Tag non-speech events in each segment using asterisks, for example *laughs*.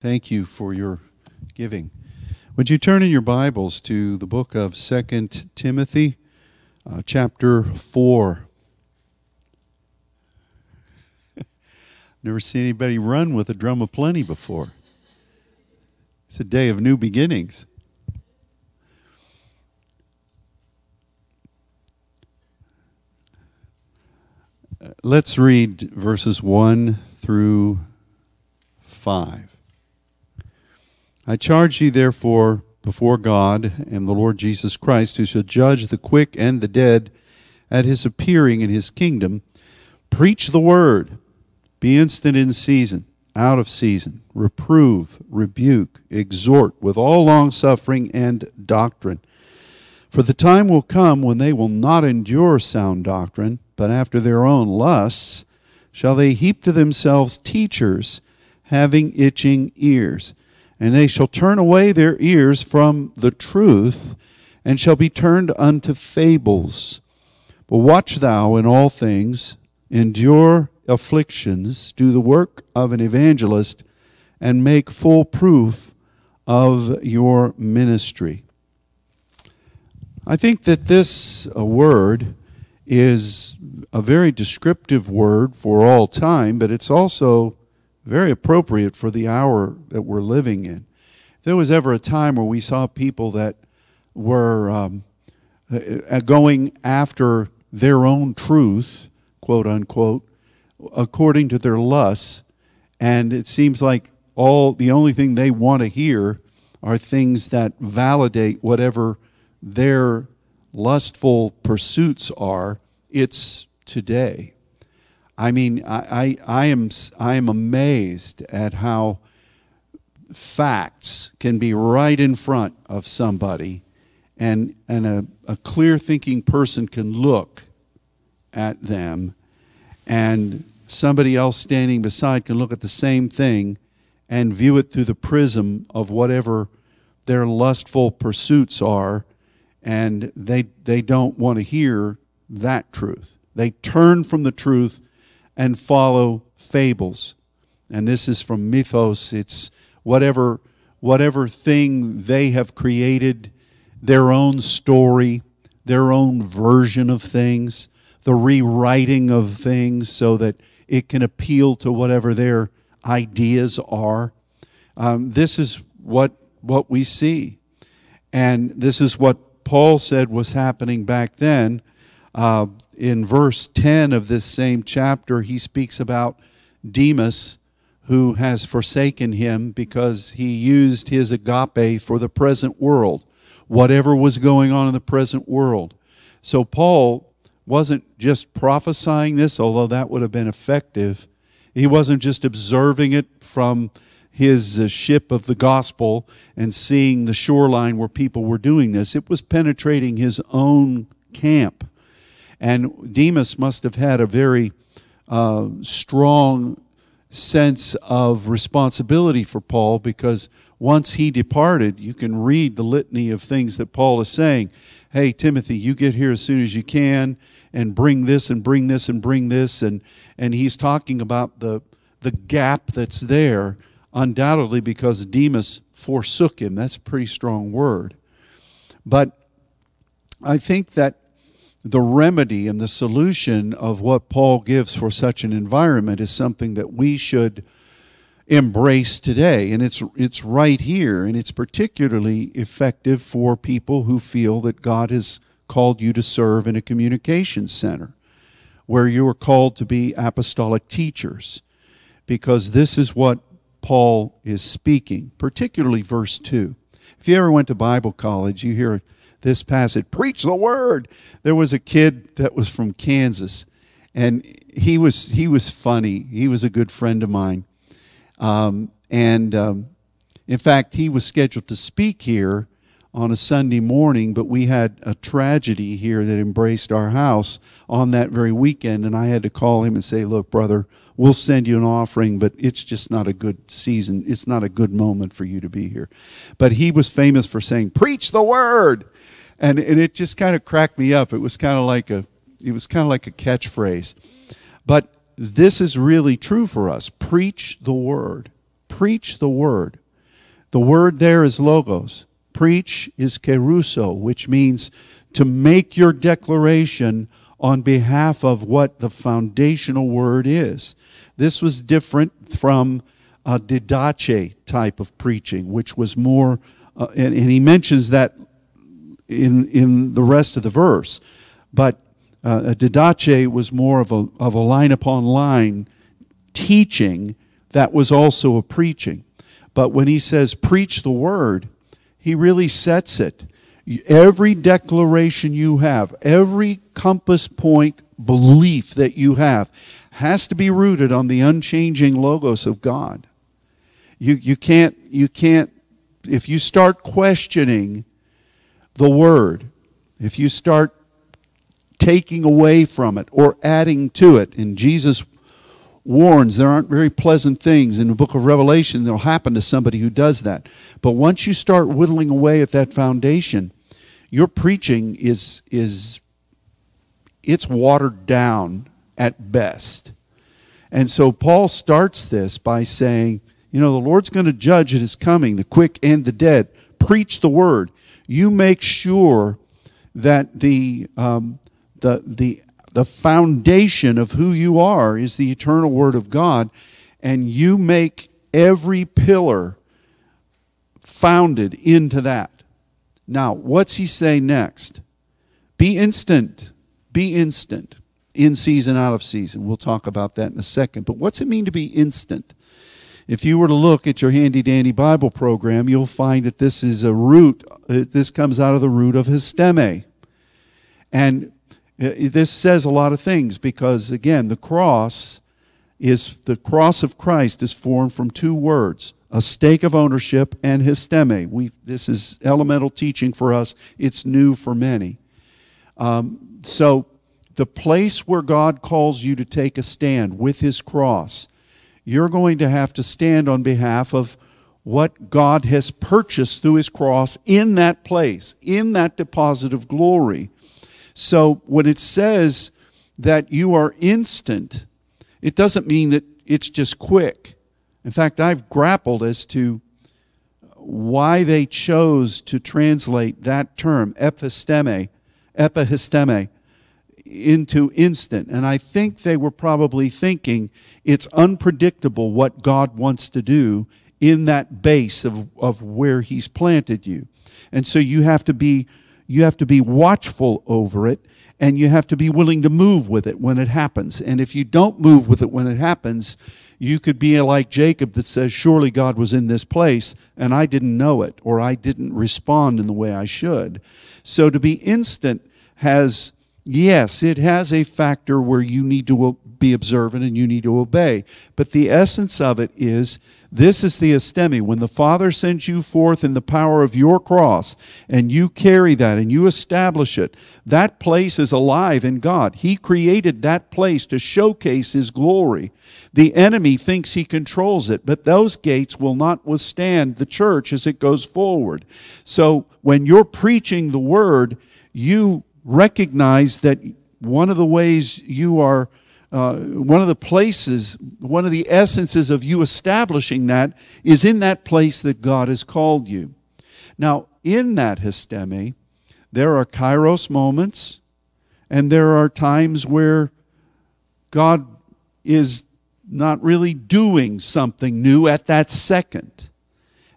Thank you for your giving. Would you turn in your Bibles to the book of Second Timothy, uh, chapter 4? *laughs* Never seen anybody run with a drum of plenty before. It's a day of new beginnings. Uh, let's read verses 1 through 5. I charge you, therefore, before God and the Lord Jesus Christ, who shall judge the quick and the dead at his appearing in his kingdom, preach the word, be instant in season, out of season, reprove, rebuke, exhort with all longsuffering and doctrine. For the time will come when they will not endure sound doctrine, but after their own lusts shall they heap to themselves teachers having itching ears and they shall turn away their ears from the truth, and shall be turned unto fables. But watch thou in all things, endure afflictions, do the work of an evangelist, and make full proof of your ministry. I think that this uh, word is a very descriptive word for all time, but it's also very appropriate for the hour that we're living in. If there was ever a time where we saw people that were um, uh, going after their own truth, quote unquote, according to their lusts, and it seems like all the only thing they want to hear are things that validate whatever their lustful pursuits are. It's today. I mean, I, I, I, am, I am amazed at how facts can be right in front of somebody, and, and a, a clear thinking person can look at them, and somebody else standing beside can look at the same thing and view it through the prism of whatever their lustful pursuits are, and they, they don't want to hear that truth. They turn from the truth and follow fables. And this is from mythos. It's whatever whatever thing they have created, their own story, their own version of things, the rewriting of things so that it can appeal to whatever their ideas are. Um, this is what what we see, and this is what Paul said was happening back then uh, in verse 10 of this same chapter, he speaks about Demas who has forsaken him because he used his agape for the present world, whatever was going on in the present world. So Paul wasn't just prophesying this, although that would have been effective. He wasn't just observing it from his uh, ship of the gospel and seeing the shoreline where people were doing this. It was penetrating his own camp. And Demas must have had a very uh, strong sense of responsibility for Paul because once he departed, you can read the litany of things that Paul is saying. Hey, Timothy, you get here as soon as you can and bring this and bring this and bring this. And, and he's talking about the, the gap that's there, undoubtedly because Demas forsook him. That's a pretty strong word. But I think that the remedy and the solution of what Paul gives for such an environment is something that we should embrace today. And it's, it's right here, and it's particularly effective for people who feel that God has called you to serve in a communications center where you are called to be apostolic teachers. Because this is what Paul is speaking, particularly verse 2. If you ever went to Bible college, you hear this passage. Preach the word. There was a kid that was from kansas and he was he was funny. He was a good friend of mine. Um, and um, in fact he was scheduled to speak here on a sunday morning but we had a tragedy here that embraced our house on that very weekend and i had to call him and say look brother we'll send you an offering but it's just not a good season. It's not a good moment for you to be here. But he was famous for saying preach the word and, and it just kind of cracked me up. It was kind of like a it was kind of like a catchphrase. But this is really true for us. Preach the word. preach the word. The word there is logos. Preach is keruso, which means to make your declaration on behalf of what the foundational word is. This was different from a didache type of preaching, which was more, uh, and, and, he mentions that in, in the rest of the verse. But uh, didache was more of a, of a line upon line teaching that was also a preaching. But when he says preach the word, he really sets it. Every declaration you have, every compass point belief that you have, has to be rooted on the unchanging logos of God. You, you, can't, you can't, if you start questioning the word, if you start taking away from it or adding to it, and Jesus warns there aren't very pleasant things in the book of Revelation that'll happen to somebody who does that. But once you start whittling away at that foundation, your preaching is is it's watered down at best. And so Paul starts this by saying, you know, the Lord's going to judge at his coming, the quick and the dead. Preach the word. You make sure that the um, the the the foundation of who you are is the eternal Word of God, and you make every pillar founded into that. Now, what's he say next? Be instant. Be instant. In season, out of season. We'll talk about that in a second. But what's it mean to be instant? If you were to look at your handy dandy Bible program, you'll find that this is a root, uh, this comes out of the root of histemi. And uh, this says a lot of things because, again, the cross is the cross of Christ is formed from two words a stake of ownership and histemi. We, this is elemental teaching for us, it's new for many. Um, so, the place where God calls you to take a stand with his cross, you're going to have to stand on behalf of what God has purchased through his cross in that place, in that deposit of glory. So when it says that you are instant, it doesn't mean that it's just quick. In fact, I've grappled as to why they chose to translate that term, episteme, epihisteme, into instant. And I think they were probably thinking it's unpredictable what God wants to do in that base of, of where He's planted you. And so you have to be you have to be watchful over it and you have to be willing to move with it when it happens. And if you don't move with it when it happens, you could be like Jacob that says, Surely God was in this place and I didn't know it or I didn't respond in the way I should. So to be instant has, yes, it has a factor where you need to be observant and you need to obey. But the essence of it is this is the histemi. When the Father sends you forth in the power of your cross and you carry that and you establish it, that place is alive in God. He created that place to showcase His glory. The enemy thinks he controls it, but those gates will not withstand the church as it goes forward. So when you're preaching the word, you recognize that one of the ways you are uh, one of the places, one of the essences of you establishing that is in that place that God has called you. Now, in that histemi, there are kairos moments, and there are times where God is not really doing something new at that second.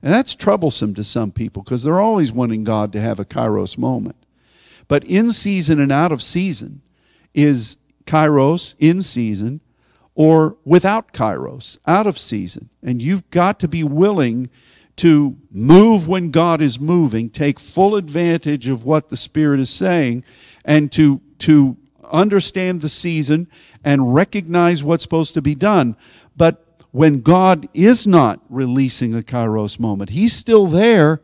And that's troublesome to some people because they're always wanting God to have a kairos moment. But in season and out of season is kairos in season or without kairos, out of season. And you've got to be willing to move when God is moving, take full advantage of what the Spirit is saying, and to, to understand the season and recognize what's supposed to be done. But when God is not releasing a kairos moment, He's still there,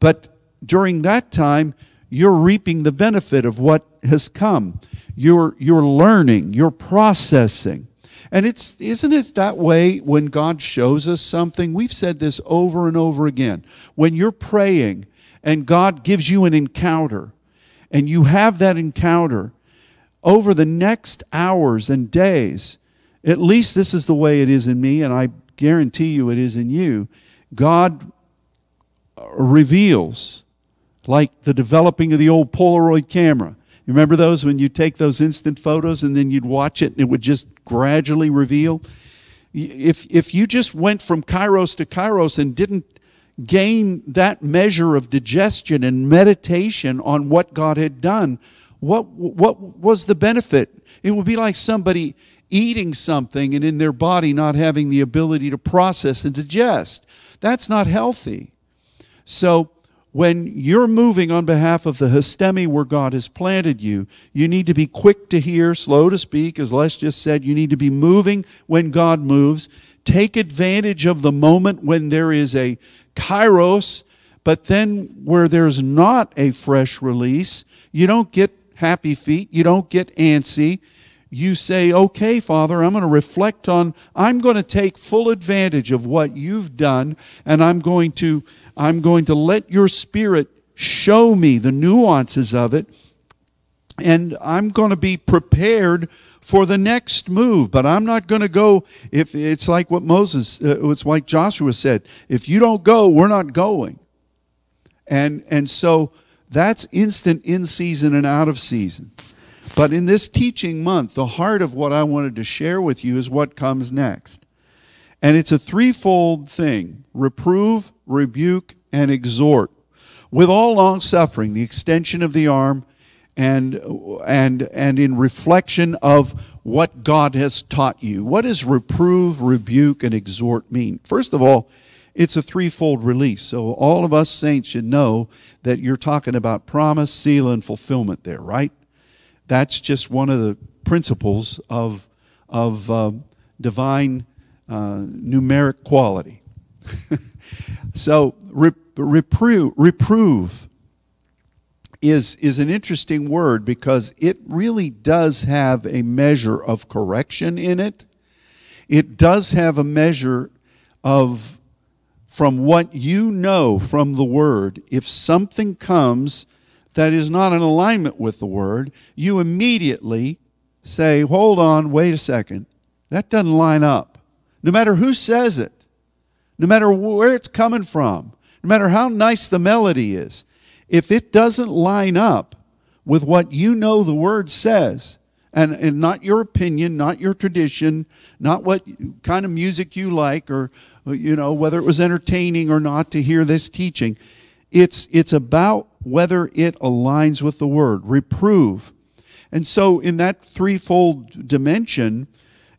but during that time, you're reaping the benefit of what has come. You're, you're learning, you're processing. And it's isn't it that way when God shows us something? We've said this over and over again. When you're praying and God gives you an encounter, and you have that encounter over the next hours and days, at least this is the way it is in me, and I guarantee you it is in you, God reveals, like the developing of the old Polaroid camera. You remember those when you take those instant photos and then you'd watch it and it would just gradually reveal? If, if you just went from kairos to kairos and didn't gain that measure of digestion and meditation on what God had done, what, what was the benefit? It would be like somebody eating something and in their body not having the ability to process and digest. That's not healthy. So, when you're moving on behalf of the histemi where God has planted you, you need to be quick to hear, slow to speak, as Les just said. You need to be moving when God moves. Take advantage of the moment when there is a kairos, but then where there's not a fresh release, you don't get happy feet, you don't get antsy. You say, okay, Father, I'm going to reflect on, I'm going to take full advantage of what you've done, and I'm going to I'm going to let your spirit show me the nuances of it, and I'm going to be prepared for the next move. But I'm not going to go if it's like what Moses, uh, it's like Joshua said, if you don't go, we're not going. And and so that's instant in season and out of season. But in this teaching month, the heart of what I wanted to share with you is what comes next. And it's a threefold thing reprove, rebuke, and exhort with all long suffering, the extension of the arm, and, and, and in reflection of what God has taught you. What does reprove, rebuke, and exhort mean? First of all, it's a threefold release. So all of us saints should know that you're talking about promise, seal, and fulfillment there, right? That's just one of the principles of, of uh, divine uh, numeric quality. *laughs* so reprove, reprove is, is an interesting word because it really does have a measure of correction in it. It does have a measure of, from what you know from the word, if something comes that is not in alignment with the word, you immediately say, hold on, wait a second. That doesn't line up. No matter who says it, no matter where it's coming from, no matter how nice the melody is, if it doesn't line up with what you know the word says, and, and not your opinion, not your tradition, not what kind of music you like, or you know whether it was entertaining or not to hear this teaching, it's it's about whether it aligns with the word. Reprove, and so in that threefold dimension,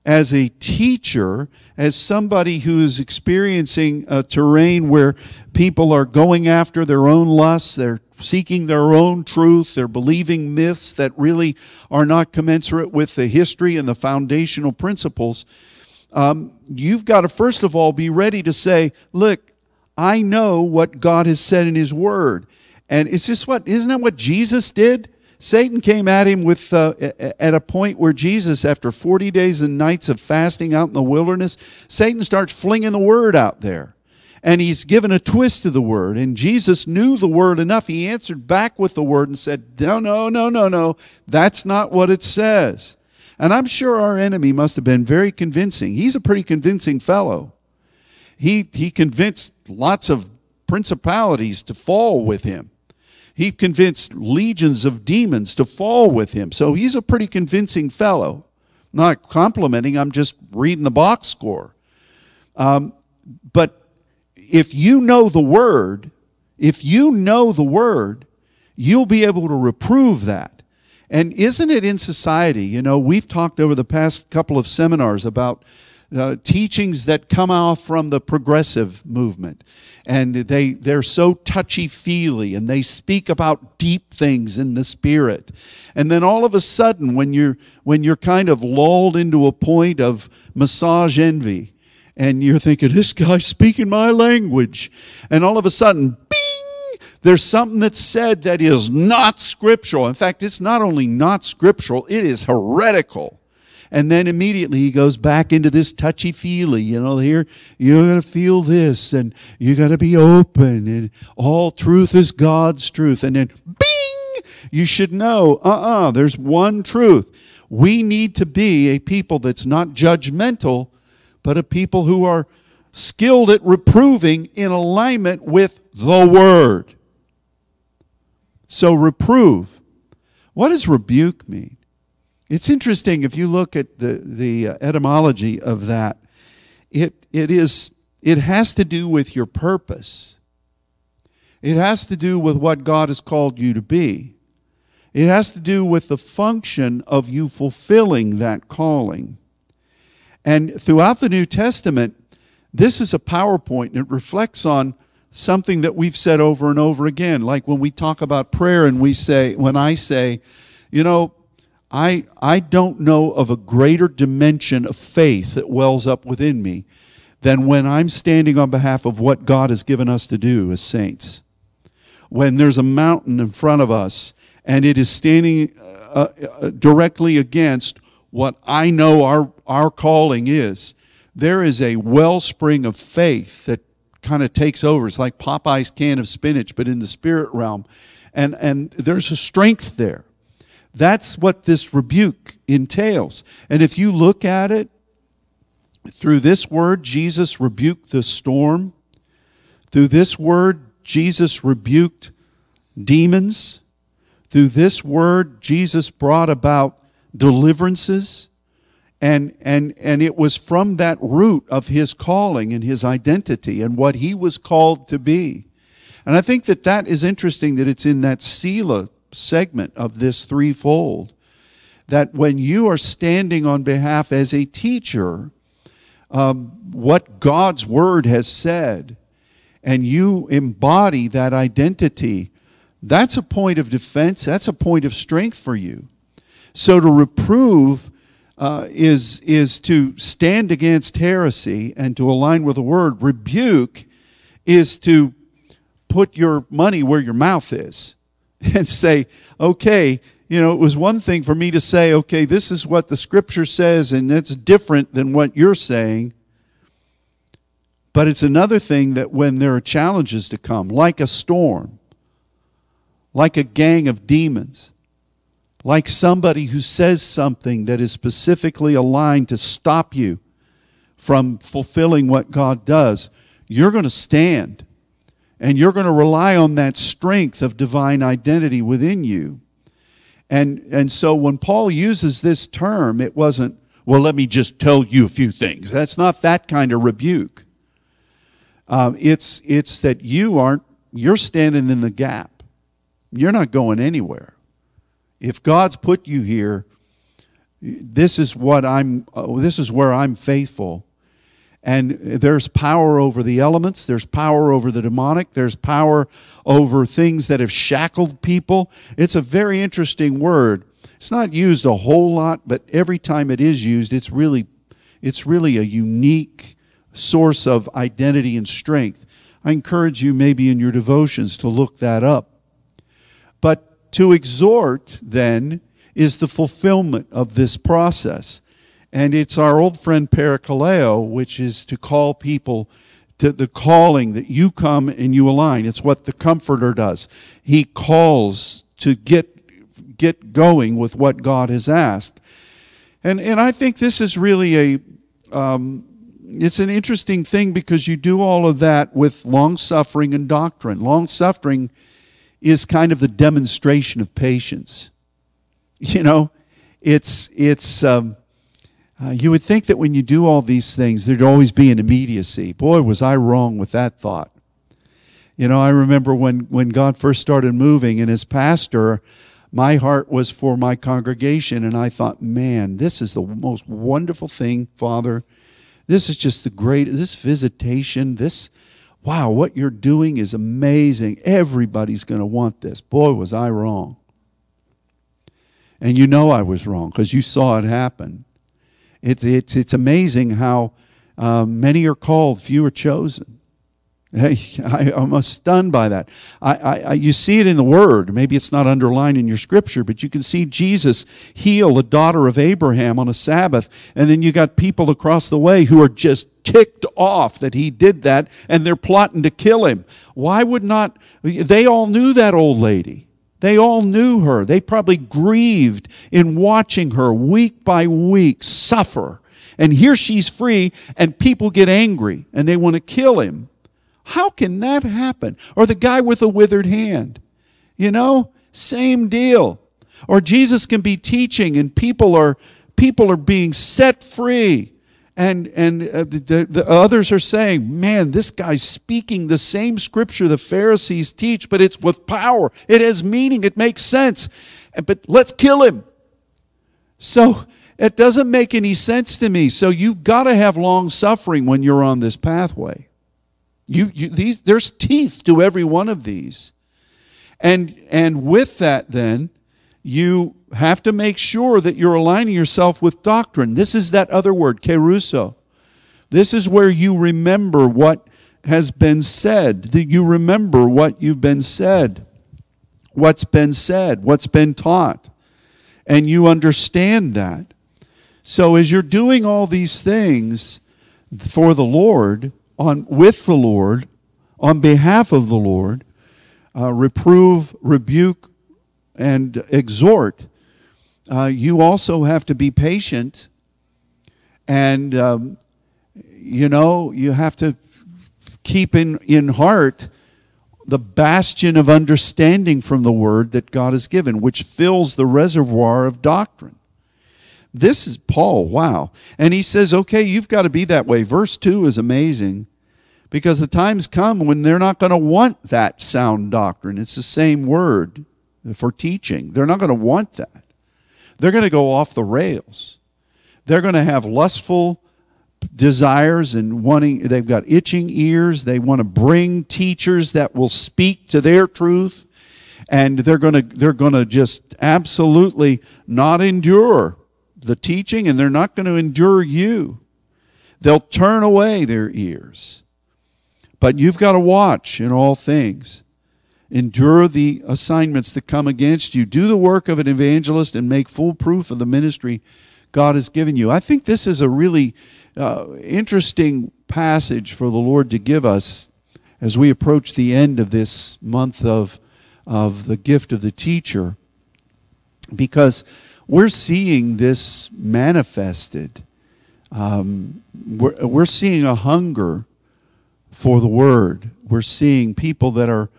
as a teacher, as somebody who's experiencing a terrain where people are going after their own lusts, they're seeking their own truth, they're believing myths that really are not commensurate with the history and the foundational principles, um, you've got to first of all be ready to say, Look, I know what God has said in His Word. And it's just what, isn't that what Jesus did? Satan came at him with uh, at a point where Jesus, after 40 days and nights of fasting out in the wilderness, Satan starts flinging the word out there. And he's given a twist to the word. And Jesus knew the word enough. He answered back with the word and said, No, no, no, no, no. That's not what it says. And I'm sure our enemy must have been very convincing. He's a pretty convincing fellow. He, he convinced lots of principalities to fall with him. He convinced legions of demons to fall with him. So he's a pretty convincing fellow. Not complimenting, I'm just reading the box score. Um, but if you know the word, if you know the word, you'll be able to reprove that. And isn't it in society? You know, we've talked over the past couple of seminars about uh, teachings that come out from the progressive movement. And they, they're so touchy feely and they speak about deep things in the spirit. And then all of a sudden, when you're, when you're kind of lulled into a point of massage envy, and you're thinking, this guy's speaking my language. And all of a sudden, bing, there's something that's said that is not scriptural. In fact, it's not only not scriptural, it is heretical. And then immediately he goes back into this touchy feely. You know, here you're going to feel this and you got to be open and all truth is God's truth. And then bing, you should know uh uh-uh, uh, there's one truth. We need to be a people that's not judgmental, but a people who are skilled at reproving in alignment with the word. So, reprove. What does rebuke mean? It's interesting if you look at the, the uh, etymology of that. It, it, is, it has to do with your purpose. It has to do with what God has called you to be. It has to do with the function of you fulfilling that calling. And throughout the New Testament, this is a PowerPoint and it reflects on something that we've said over and over again. Like when we talk about prayer and we say, when I say, you know, I, I don't know of a greater dimension of faith that wells up within me than when I'm standing on behalf of what God has given us to do as saints. When there's a mountain in front of us and it is standing uh, uh, directly against what I know our, our calling is, there is a wellspring of faith that kind of takes over. It's like Popeye's can of spinach, but in the spirit realm. And, and there's a strength there. That's what this rebuke entails. And if you look at it through this word, Jesus rebuked the storm. Through this word, Jesus rebuked demons. Through this word, Jesus brought about deliverances. And, and, and it was from that root of his calling and his identity and what he was called to be. And I think that that is interesting that it's in that Selah segment of this threefold. That when you are standing on behalf as a teacher, um, what God's word has said, and you embody that identity, that's a point of defense, that's a point of strength for you. So to reprove uh, is, is to stand against heresy and to align with the word. Rebuke is to put your money where your mouth is. *laughs* and say, okay, you know, it was one thing for me to say, okay, this is what the scripture says, and it's different than what you're saying. But it's another thing that when there are challenges to come, like a storm, like a gang of demons, like somebody who says something that is specifically aligned to stop you from fulfilling what God does, you're going to stand and you're going to rely on that strength of divine identity within you. And, and so when Paul uses this term, it wasn't, well, let me just tell you a few things. That's not that kind of rebuke. Um, it's, it's that you aren't, you're standing in the gap. You're not going anywhere. If God's put you here, this is what I'm, uh, this is where I'm faithful and there's power over the elements, there's power over the demonic, there's power over things that have shackled people. It's a very interesting word. It's not used a whole lot, but every time it is used, it's really it's really a unique source of identity and strength. I encourage you maybe in your devotions to look that up. But to exhort then is the fulfillment of this process. And it's our old friend parakaleo, which is to call people to the calling that you come and you align. It's what the comforter does. He calls to get get going with what God has asked. And and I think this is really a um, it's an interesting thing because you do all of that with long suffering and doctrine. Long suffering is kind of the demonstration of patience. You know, it's it's um, uh, you would think that when you do all these things, there'd always be an immediacy. Boy, was I wrong with that thought. You know, I remember when, when God first started moving, and as pastor, my heart was for my congregation, and I thought, man, this is the most wonderful thing, Father. This is just the great, this visitation, this, wow, what you're doing is amazing. Everybody's going to want this. Boy, was I wrong. And you know I was wrong because you saw it happen. It's, it's, it's amazing how uh, many are called, few are chosen. Hey, *laughs* I, am stunned by that. I, I, you see it in the Word. Maybe it's not underlined in your scripture, but you can see Jesus heal a daughter of Abraham on a Sabbath, and then you got people across the way who are just ticked off that he did that, and they're plotting to kill him. Why would not? They all knew that old lady. They all knew her. They probably grieved in watching her week by week suffer and here she's free, and people get angry and they want to kill him. How can that happen? Or the guy with a withered hand. You know, same deal. Or Jesus can be teaching and people are people are being set free. And, and uh, the, the others are saying, man, this guy's speaking the same scripture the Pharisees teach, but it's with power. It has meaning. It makes sense. But let's kill him. So it doesn't make any sense to me. So you've got to have long suffering when you're on this pathway. You, you, these, there's teeth to every one of these. And, and with that, then, you have to make sure that you're aligning yourself with doctrine. This is that other word, kerusso. This is where you remember what has been said, that you remember what you've been said, what's been said, what's been taught, and you understand that. So as you're doing all these things for the Lord, on with the Lord, on behalf of the Lord, uh, reprove, rebuke, and exhort. Uh, you also have to be patient, and um, you know you have to keep in in heart the bastion of understanding from the Word that God has given, which fills the reservoir of doctrine. This is Paul, wow. And he says, okay, you've got to be that way. Verse 2 is amazing because the times come when they're not going to want that sound doctrine. It's the same word for teaching. They're not going to want that. They're going to go off the rails. They're going to have lustful desires and wanting, they've got itching ears. They want to bring teachers that will speak to their truth. And they're going to, they're going to just absolutely not endure the teaching and they're not going to endure you. They'll turn away their ears. But you've got to watch in all things. Endure the assignments that come against you. Do the work of an evangelist and make full proof of the ministry God has given you. I think this is a really uh, interesting passage for the Lord to give us as we approach the end of this month of, of the gift of the teacher because we're seeing this manifested. Um, we're, we're seeing a hunger for the Word. We're seeing people that are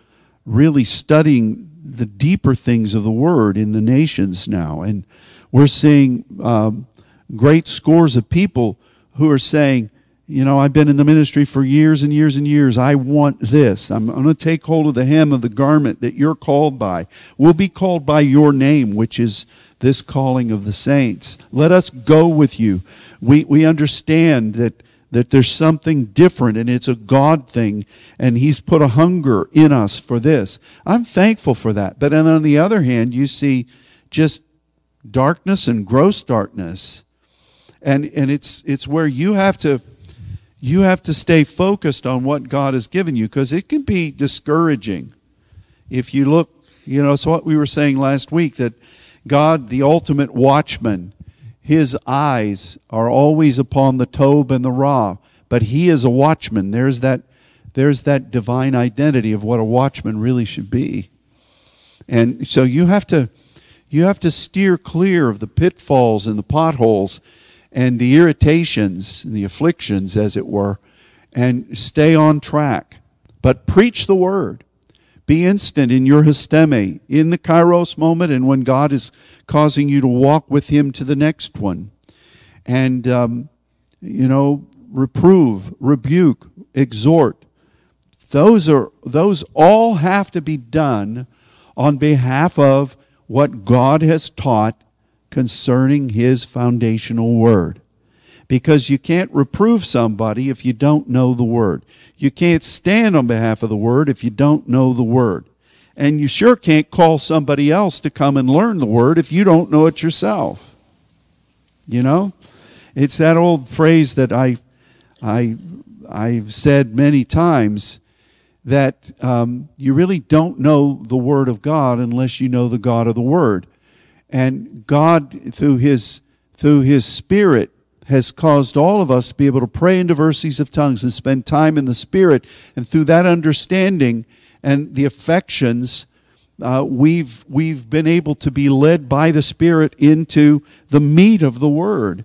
really studying the deeper things of the Word in the nations now. And we're seeing um, great scores of people who are saying, you know, I've been in the ministry for years and years and years. I want this. I'm going to take hold of the hem of the garment that you're called by. We'll be called by your name, which is this calling of the saints. Let us go with you. We, we understand that that there's something different and it's a God thing, and He's put a hunger in us for this. I'm thankful for that. But on the other hand, you see just darkness and gross darkness. And, and it's, it's where you have to you have to stay focused on what God has given you because it can be discouraging if you look, you know, it's what we were saying last week that God, the ultimate watchman, his eyes are always upon the Tob and the Ra, but he is a watchman. There's that, there's that divine identity of what a watchman really should be. And so you have to, you have to steer clear of the pitfalls and the potholes and the irritations and the afflictions, as it were, and stay on track. But preach the word. Be instant in your histemi, in the kairos moment, and when God is causing you to walk with Him to the next one. And, um, you know, reprove, rebuke, exhort. Those, are, those all have to be done on behalf of what God has taught concerning His foundational word because you can't reprove somebody if you don't know the word. You can't stand on behalf of the word if you don't know the word. And you sure can't call somebody else to come and learn the word if you don't know it yourself. You know? It's that old phrase that I, I, I've said many times that um, you really don't know the Word of God unless you know the God of the Word. And God, through His, through His Spirit, has caused all of us to be able to pray in diversities of tongues and spend time in the Spirit. And through that understanding and the affections, uh, we've, we've been able to be led by the Spirit into the meat of the Word.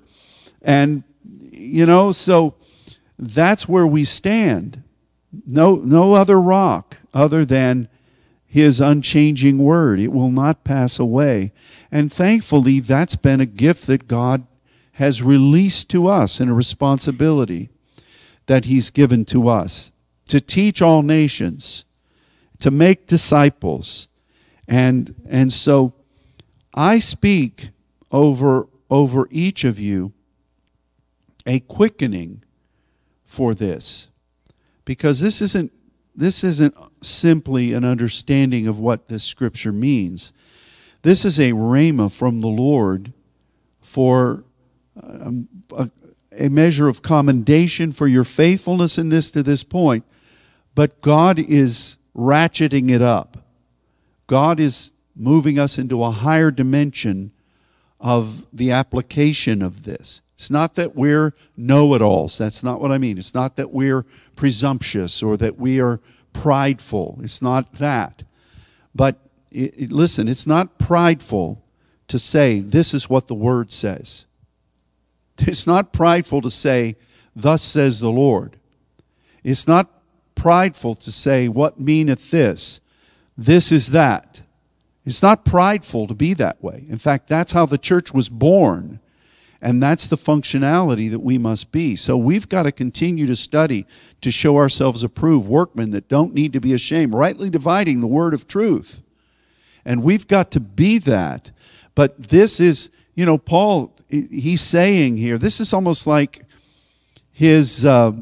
And, you know, so that's where we stand. No, no other rock other than his unchanging word. It will not pass away. And thankfully, that's been a gift that God has released to us in a responsibility that he's given to us to teach all nations, to make disciples. And, and so I speak over, over each of you a quickening for this because this isn't this isn't simply an understanding of what this scripture means. This is a rhema from the Lord for a, a measure of commendation for your faithfulness in this to this point. But God is ratcheting it up. God is moving us into a higher dimension of the application of this. It's not that we're know it alls. That's not what I mean. It's not that we're presumptuous or that we are prideful. It's not that. But it, it, listen, it's not prideful to say, this is what the word says. It's not prideful to say, thus says the Lord. It's not prideful to say, what meaneth this? This is that. It's not prideful to be that way. In fact, that's how the church was born. And that's the functionality that we must be. So we've got to continue to study to show ourselves approved workmen that don't need to be ashamed, rightly dividing the word of truth. And we've got to be that. But this is, you know, Paul, he's saying here, this is almost like his, uh,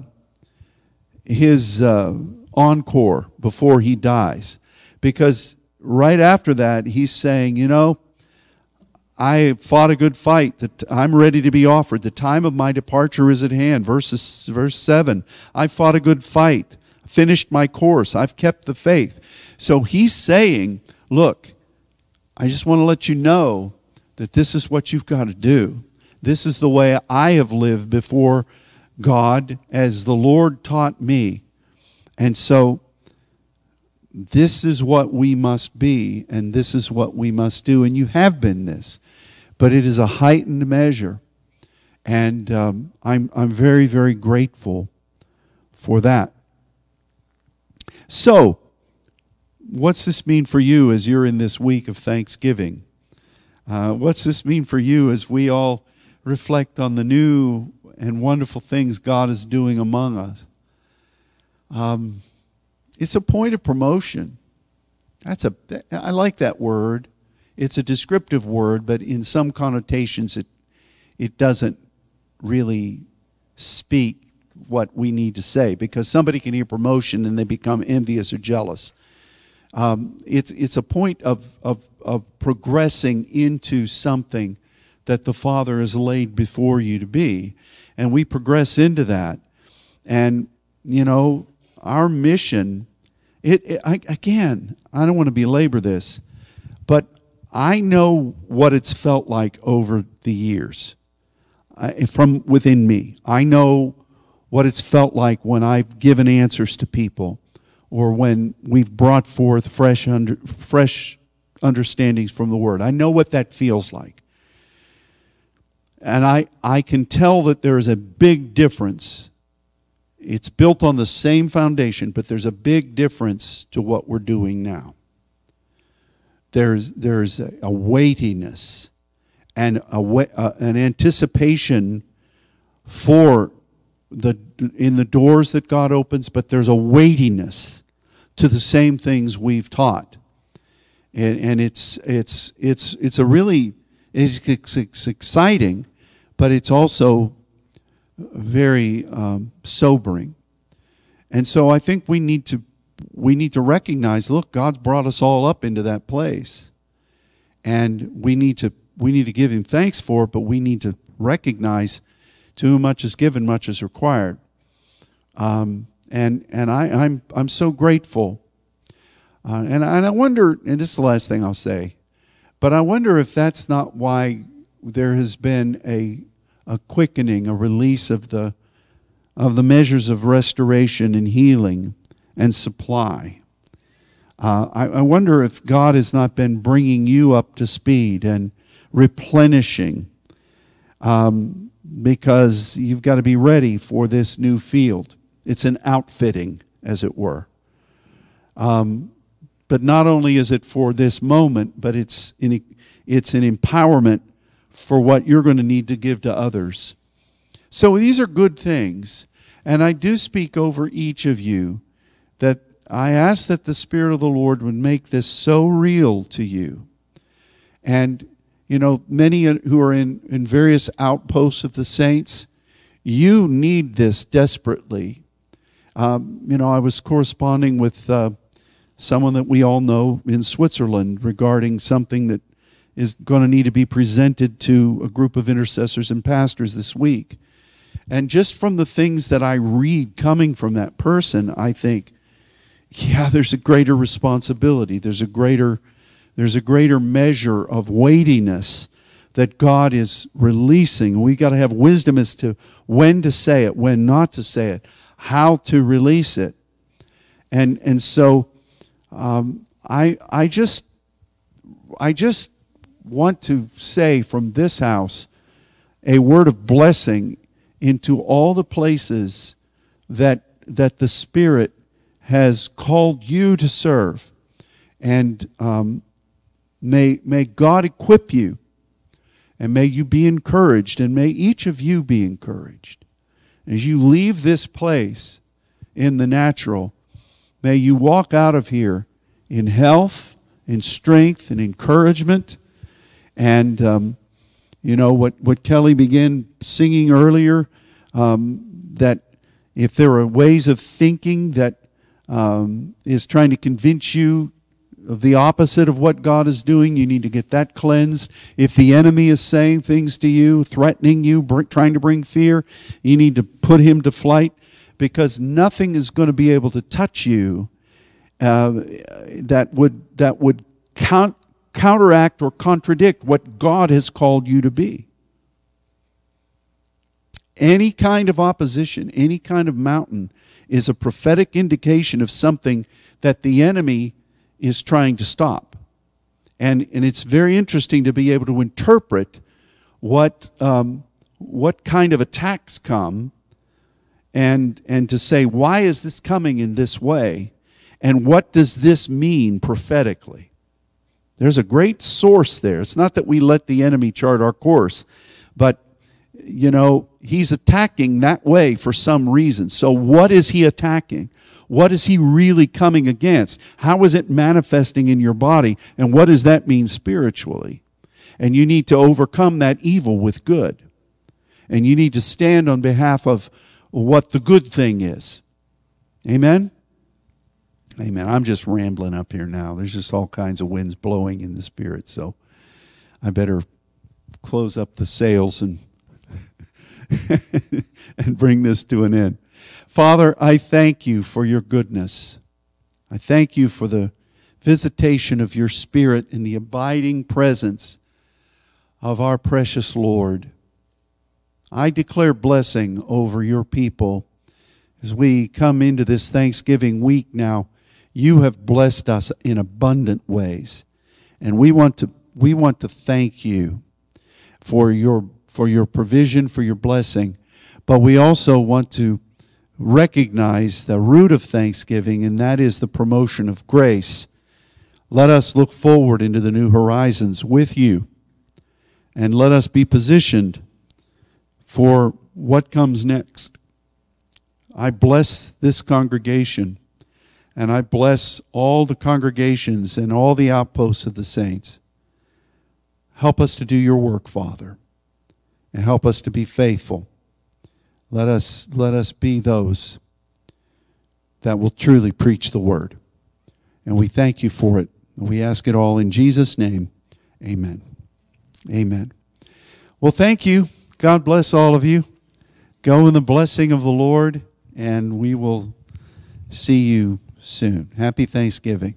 his uh, encore before he dies. Because right after that, he's saying, you know, I fought a good fight. That I'm ready to be offered. The time of my departure is at hand. Verses, verse 7. I fought a good fight, finished my course, I've kept the faith. So he's saying, Look, I just want to let you know that this is what you've got to do. This is the way I have lived before God as the Lord taught me. And so this is what we must be, and this is what we must do. And you have been this but it is a heightened measure. And um, I'm, I'm very, very grateful for that. So, what's this mean for you as you're in this week of Thanksgiving? Uh, what's this mean for you as we all reflect on the new and wonderful things God is doing among us? Um, it's a point of promotion. That's a I like that word. It's a descriptive word, but in some connotations it, it doesn't really speak what we need to say because somebody can hear promotion and they become envious or jealous. Um, it's, it's a point of, of, of progressing into something that the Father has laid before you to be. And we progress into that. And, you know, our mission, it, it I, again, I don't want to belabor this, but I know what it's felt like over the years from within me. I know what it's felt like when I've given answers to people or when we've brought forth fresh, under, fresh understandings from the Word. I know what that feels like. And I, I can tell that there is a big difference. It's built on the same foundation, but there's a big difference to what we're doing now there's, there's a, a weightiness and a, uh, an anticipation for the, in the doors that God opens, but there's a weightiness to the same things we've taught. And, and it's, it's, it's, it's a really, it's, it's exciting, but it's also very um, sobering. And so I think we need to we need to recognize look god's brought us all up into that place and we need to we need to give him thanks for it but we need to recognize to whom much is given much is required um, and and I, I'm I'm so grateful uh, and, and I wonder and this is the last thing I'll say but I wonder if that's not why there has been a a quickening a release of the of the measures of restoration and healing and supply. Uh, I, I wonder if God has not been bringing you up to speed and replenishing. Um, because you've got to be ready for this new field. It's an outfitting, as it were. Um, but not only is it for this moment, but it's, in, it's an empowerment for what you're going to need to give to others. So these are good things. And I do speak over each of you that I ask that the Spirit of the Lord would make this so real to you. And, you know, many who are in, in various outposts of the saints, you need this desperately. Um, you know, I was corresponding with uh, someone that we all know in Switzerland regarding something that is going to need to be presented to a group of intercessors and pastors this week. And just from the things that I read coming from that person, I think, yeah, there's a greater responsibility. There's a greater, there's a greater measure of weightiness that God is releasing. We got to have wisdom as to when to say it, when not to say it, how to release it. And and so um, I I just I just want to say from this house a word of blessing into all the places that, that the Spirit has called you to serve. And um, may, may God equip you, and may you be encouraged, and may each of you be encouraged. As you leave this place in the natural, may you walk out of here in health, in strength, and encouragement. And um, you know, what, what Kelly began singing earlier, um, that if there are ways of thinking that um, is trying to convince you the opposite of what God is doing, you need to get that cleansed. If the enemy is saying things to you, threatening you, trying to bring fear, you need to put him to flight because nothing is going to be able to touch you uh, that would that would count counteract or contradict what God has called you to be. Any kind of opposition, any kind of mountain is a prophetic indication of something that the enemy is trying to stop. And, and it's very interesting to be able to interpret what, um, what kind of attacks come and, and to say, why is this coming in this way? And what does this mean prophetically? There's a great source there. It's not that we let the enemy chart our course, but you know, he's attacking that way for some reason. So what is he attacking? What is he really coming against? How is it manifesting in your body? And what does that mean spiritually? And you need to overcome that evil with good. And you need to stand on behalf of what the good thing is. Amen? Amen. I'm just rambling up here now. There's just all kinds of winds blowing in the spirit. So I better close up the sails and *laughs* and bring this to an end. Father, I thank you for your goodness. I thank you for the visitation of your spirit and the abiding presence of our precious Lord. I declare blessing over your people as we come into this Thanksgiving week now you have blessed us in abundant ways. And we want to we want to thank you for your for your provision, for your blessing. But we also want to recognize the root of thanksgiving, and that is the promotion of grace. Let us look forward into the new horizons with you, and let us be positioned for what comes next. I bless this congregation. And I bless all the congregations and all the outposts of the saints. Help us to do your work, Father, and help us to be faithful. Let us, let us be those that will truly preach the word. And we thank you for it. We ask it all in Jesus' name. Amen. Amen. Well, thank you. God bless all of you. Go in the blessing of the Lord, and we will see you soon. Happy Thanksgiving.